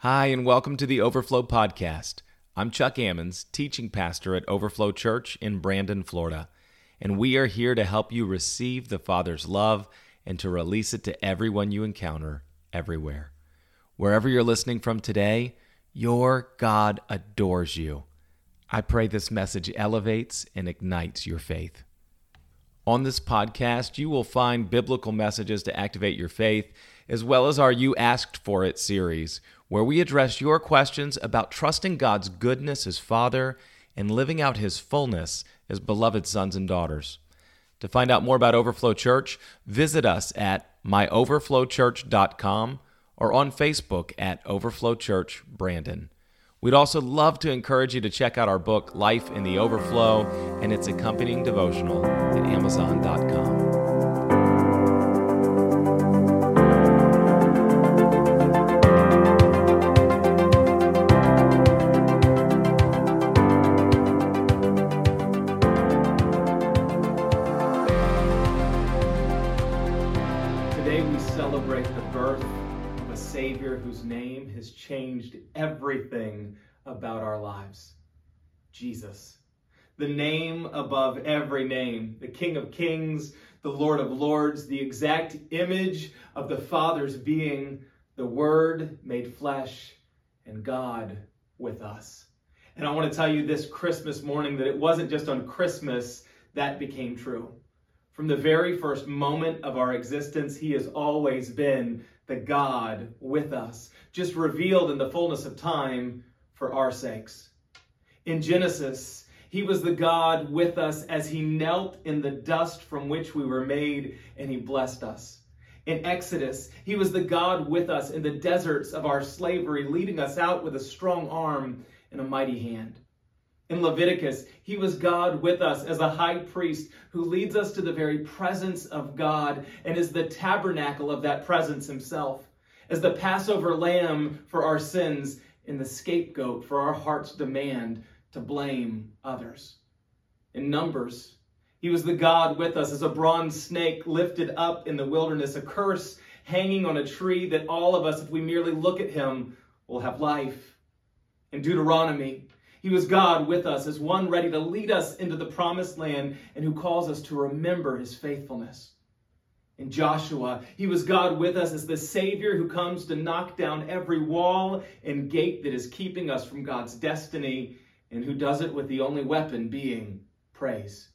Hi, and welcome to the Overflow Podcast. I'm Chuck Ammons, teaching pastor at Overflow Church in Brandon, Florida, and we are here to help you receive the Father's love and to release it to everyone you encounter everywhere. Wherever you're listening from today, your God adores you. I pray this message elevates and ignites your faith. On this podcast, you will find biblical messages to activate your faith, as well as our You Asked For It series, where we address your questions about trusting God's goodness as Father and living out His fullness as beloved sons and daughters. To find out more about Overflow Church, visit us at myoverflowchurch.com or on Facebook at Overflow Church Brandon. We'd also love to encourage you to check out our book, Life in the Overflow, and its accompanying devotional at Amazon.com. Today we celebrate the birth of a Savior whose name has changed everything about our lives Jesus. The name above every name, the King of Kings, the Lord of Lords, the exact image of the Father's being, the Word made flesh, and God with us. And I want to tell you this Christmas morning that it wasn't just on Christmas that became true. From the very first moment of our existence, He has always been the God with us, just revealed in the fullness of time for our sakes. In Genesis, He was the God with us as He knelt in the dust from which we were made and He blessed us. In Exodus, He was the God with us in the deserts of our slavery, leading us out with a strong arm and a mighty hand. In Leviticus, he was God with us as a high priest who leads us to the very presence of God and is the tabernacle of that presence himself, as the Passover lamb for our sins and the scapegoat for our heart's demand to blame others. In Numbers, he was the God with us as a bronze snake lifted up in the wilderness, a curse hanging on a tree that all of us, if we merely look at him, will have life. In Deuteronomy, he was God with us as one ready to lead us into the promised land and who calls us to remember his faithfulness. In Joshua, he was God with us as the Savior who comes to knock down every wall and gate that is keeping us from God's destiny and who does it with the only weapon being praise.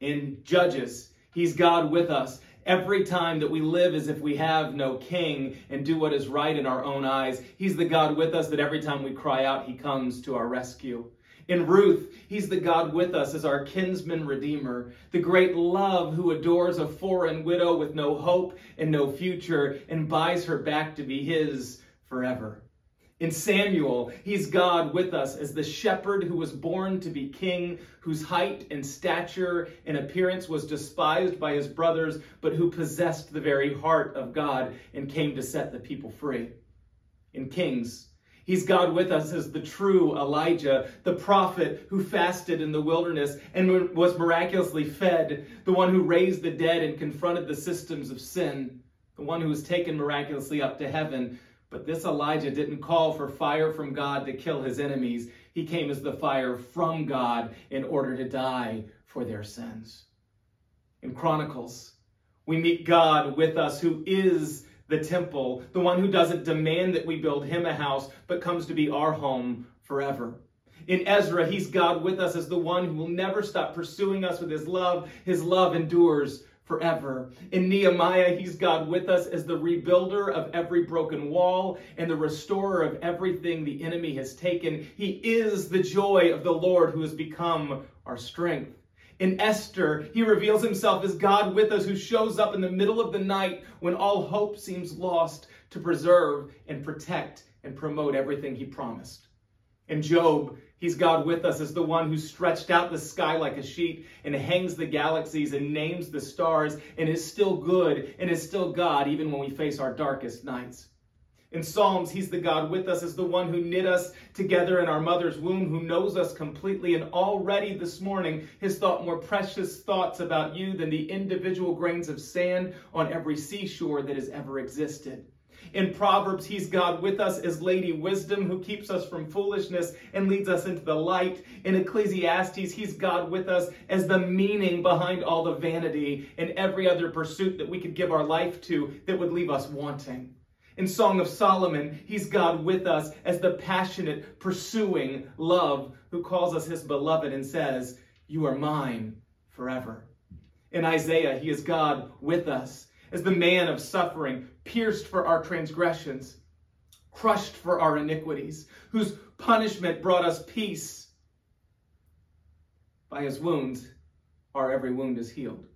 In Judges, he's God with us every time that we live as if we have no king and do what is right in our own eyes. He's the God with us that every time we cry out, he comes to our rescue. In Ruth, he's the God with us as our kinsman redeemer, the great love who adores a foreign widow with no hope and no future and buys her back to be his forever. In Samuel, he's God with us as the shepherd who was born to be king, whose height and stature and appearance was despised by his brothers, but who possessed the very heart of God and came to set the people free. In Kings, He's God with us as the true Elijah, the prophet who fasted in the wilderness and was miraculously fed, the one who raised the dead and confronted the systems of sin, the one who was taken miraculously up to heaven. But this Elijah didn't call for fire from God to kill his enemies. He came as the fire from God in order to die for their sins. In Chronicles, we meet God with us who is the temple, the one who doesn't demand that we build him a house, but comes to be our home forever. In Ezra, he's God with us as the one who will never stop pursuing us with his love. His love endures forever. In Nehemiah, he's God with us as the rebuilder of every broken wall and the restorer of everything the enemy has taken. He is the joy of the Lord who has become our strength. In Esther, he reveals himself as God with us who shows up in the middle of the night when all hope seems lost to preserve and protect and promote everything he promised. In Job, he's God with us as the one who stretched out the sky like a sheet and hangs the galaxies and names the stars and is still good and is still God even when we face our darkest nights. In Psalms, he's the God with us as the one who knit us together in our mother's womb, who knows us completely. And already this morning, has thought more precious thoughts about you than the individual grains of sand on every seashore that has ever existed. In Proverbs, he's God with us as Lady Wisdom, who keeps us from foolishness and leads us into the light. In Ecclesiastes, he's God with us as the meaning behind all the vanity and every other pursuit that we could give our life to that would leave us wanting. In Song of Solomon, he's God with us as the passionate, pursuing love who calls us his beloved and says, You are mine forever. In Isaiah, he is God with us as the man of suffering, pierced for our transgressions, crushed for our iniquities, whose punishment brought us peace. By his wounds, our every wound is healed.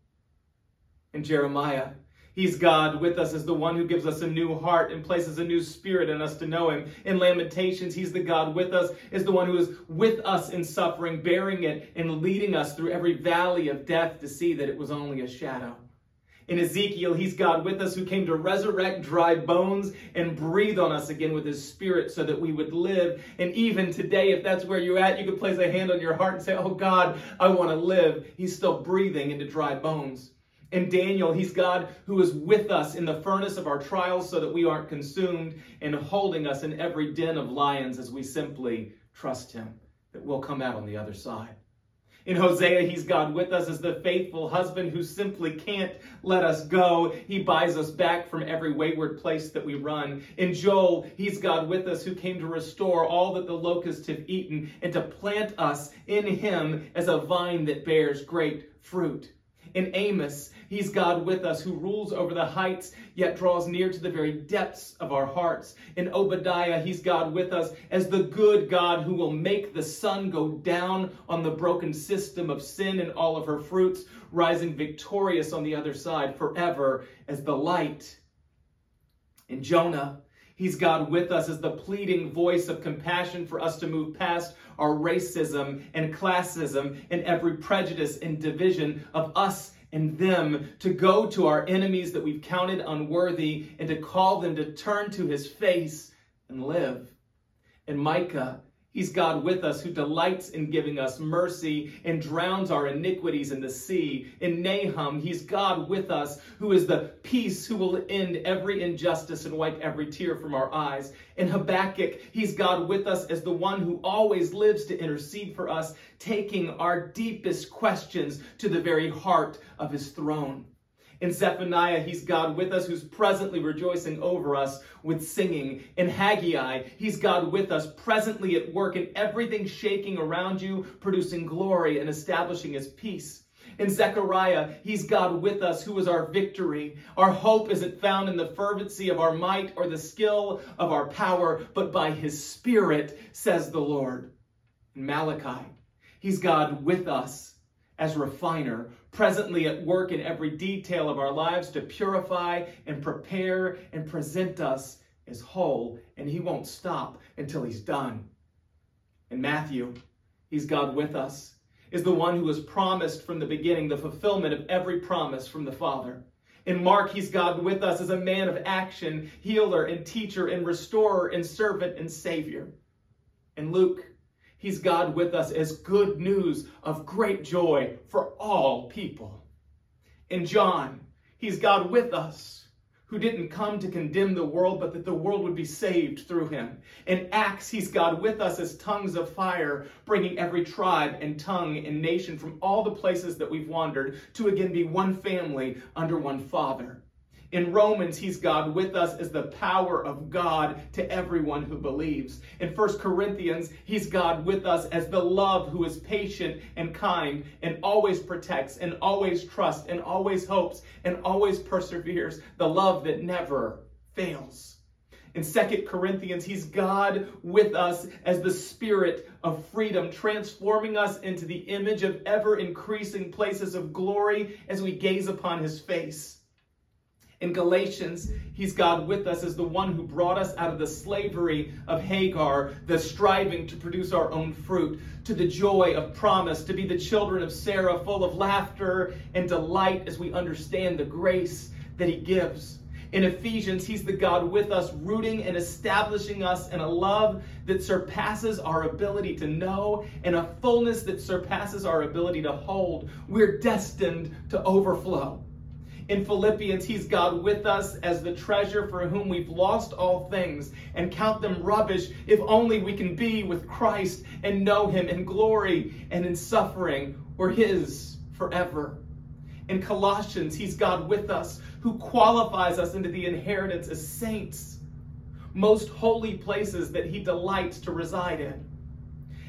In Jeremiah, He's God with us as the one who gives us a new heart and places a new spirit in us to know Him. In Lamentations, He's the God with us, is the one who is with us in suffering, bearing it, and leading us through every valley of death to see that it was only a shadow. In Ezekiel, He's God with us who came to resurrect dry bones and breathe on us again with His Spirit so that we would live. And even today, if that's where you're at, you could place a hand on your heart and say, Oh God, I want to live. He's still breathing into dry bones. In Daniel, he's God who is with us in the furnace of our trials so that we aren't consumed and holding us in every den of lions as we simply trust him that we'll come out on the other side. In Hosea, he's God with us as the faithful husband who simply can't let us go. He buys us back from every wayward place that we run. In Joel, he's God with us who came to restore all that the locusts have eaten and to plant us in him as a vine that bears great fruit. In Amos, he's God with us who rules over the heights, yet draws near to the very depths of our hearts. In Obadiah, he's God with us as the good God who will make the sun go down on the broken system of sin and all of her fruits, rising victorious on the other side forever as the light. In Jonah, He's God with us as the pleading voice of compassion for us to move past our racism and classism and every prejudice and division of us and them, to go to our enemies that we've counted unworthy and to call them to turn to his face and live. And Micah, He's God with us who delights in giving us mercy and drowns our iniquities in the sea. In Nahum, He's God with us who is the peace who will end every injustice and wipe every tear from our eyes. In Habakkuk, He's God with us as the one who always lives to intercede for us, taking our deepest questions to the very heart of His throne. In Zephaniah, he's God with us who's presently rejoicing over us with singing. In Haggai, he's God with us presently at work in everything shaking around you, producing glory and establishing his peace. In Zechariah, he's God with us who is our victory. Our hope isn't found in the fervency of our might or the skill of our power, but by his spirit, says the Lord. In Malachi, he's God with us as refiner, presently at work in every detail of our lives to purify and prepare and present us as whole, and he won't stop until he's done. In Matthew, he's God with us, is the one who has promised from the beginning the fulfillment of every promise from the Father. In Mark, he's God with us as a man of action, healer and teacher and restorer and servant and savior. In Luke, He's God with us as good news of great joy for all people. In John, He's God with us who didn't come to condemn the world, but that the world would be saved through him. In Acts, he's God with us as tongues of fire, bringing every tribe and tongue and nation from all the places that we've wandered to again be one family under one Father. In Romans, he's God with us as the power of God to everyone who believes. In 1 Corinthians, he's God with us as the love who is patient and kind and always protects and always trusts and always hopes and always perseveres. The love that never fails. In 2 Corinthians, he's God with us as the spirit of freedom, transforming us into the image of ever increasing places of glory as we gaze upon his face. In Galatians, he's God with us as the one who brought us out of the slavery of Hagar, the striving to produce our own fruit, to the joy of promise, to be the children of Sarah, full of laughter and delight as we understand the grace that he gives. In Ephesians, he's the God with us, rooting and establishing us in a love that surpasses our ability to know and a fullness that surpasses our ability to hold. We're destined to overflow. In Philippians, he's God with us as the treasure for whom we've lost all things and count them rubbish if only we can be with Christ and know him in glory and in suffering. We're his forever. In Colossians, he's God with us who qualifies us into the inheritance as saints, most holy places that he delights to reside in.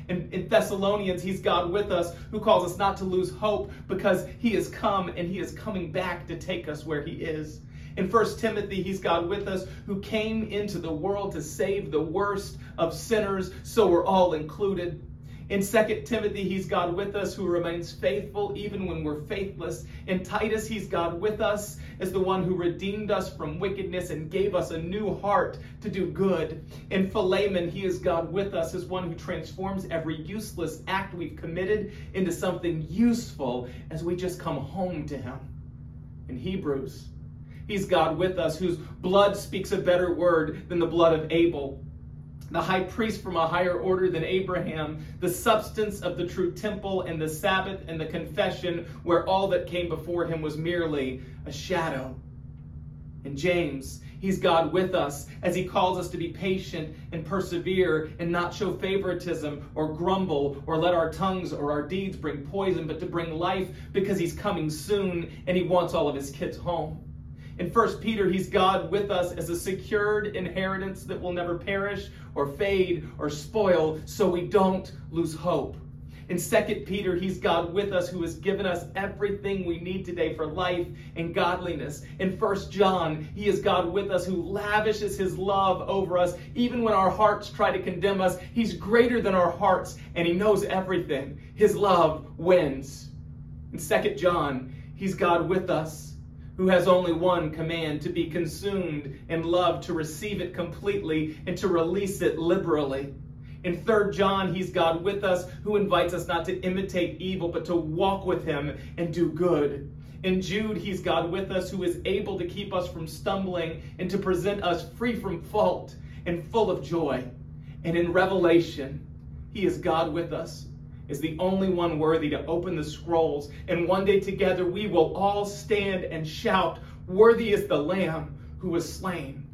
In, in, Thessalonians, he's God with us who calls us not to lose hope because he has come and he is coming back to take us where he is. In 1 Timothy, he's God with us who came into the world to save the worst of sinners, so we're all included. In 2 Timothy, he's God with us who remains faithful even when we're faithless. In Titus, he's God with us as the one who redeemed us from wickedness and gave us a new heart to do good. In Philemon, he is God with us as one who transforms every useless act we've committed into something useful as we just come home to him. In Hebrews, he's God with us whose blood speaks a better word than the blood of Abel the high priest from a higher order than Abraham, the substance of the true temple and the Sabbath and the confession, where all that came before him was merely a shadow. And James, he's God with us as he calls us to be patient and persevere and not show favoritism or grumble or let our tongues or our deeds bring poison, but to bring life because he's coming soon and he wants all of his kids home. In 1 Peter, he's God with us as a secured inheritance that will never perish or fade or spoil, so we don't lose hope. In 2 Peter, he's God with us who has given us everything we need today for life and godliness. In 1 John, he is God with us who lavishes his love over us. Even when our hearts try to condemn us, he's greater than our hearts and he knows everything. His love wins. In 2 John, he's God with us who has only one command to be consumed in love, to receive it completely, and to release it liberally. In 3 John, he's God with us who invites us not to imitate evil, but to walk with him and do good. In Jude, he's God with us who is able to keep us from stumbling and to present us free from fault and full of joy. And in Revelation, he is God with us is the only one worthy to open the scrolls. And one day together we will all stand and shout, Worthy is the Lamb who was slain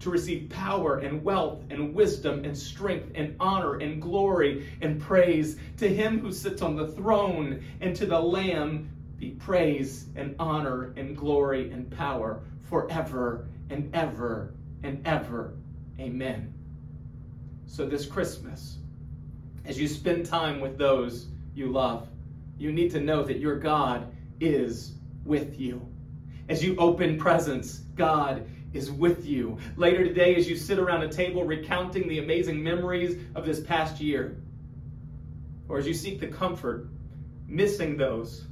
to receive power and wealth and wisdom and strength and honor and glory and praise. To him who sits on the throne and to the Lamb be praise and honor and glory and power forever and ever and ever. Amen. So this Christmas, as you spend time with those you love, you need to know that your God is with you. As you open presents, God is with you. Later today, as you sit around a table recounting the amazing memories of this past year, or as you seek the comfort, missing those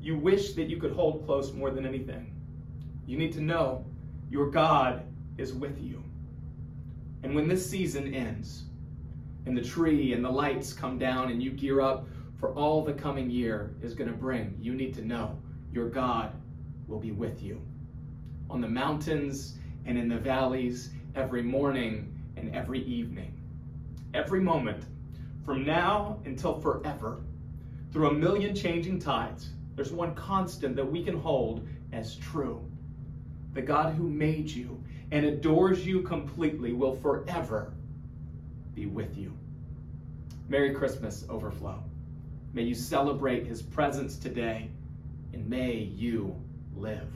you wish that you could hold close more than anything, you need to know your God is with you. And when this season ends, and the tree and the lights come down and you gear up for all the coming year is going to bring, you need to know your God will be with you. On the mountains and in the valleys, every morning and every evening. Every moment, from now until forever, through a million changing tides, there's one constant that we can hold as true. The God who made you and adores you completely will forever be with you. Merry Christmas, Overflow. May you celebrate his presence today, and may you live.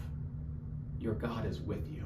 Your God is with you.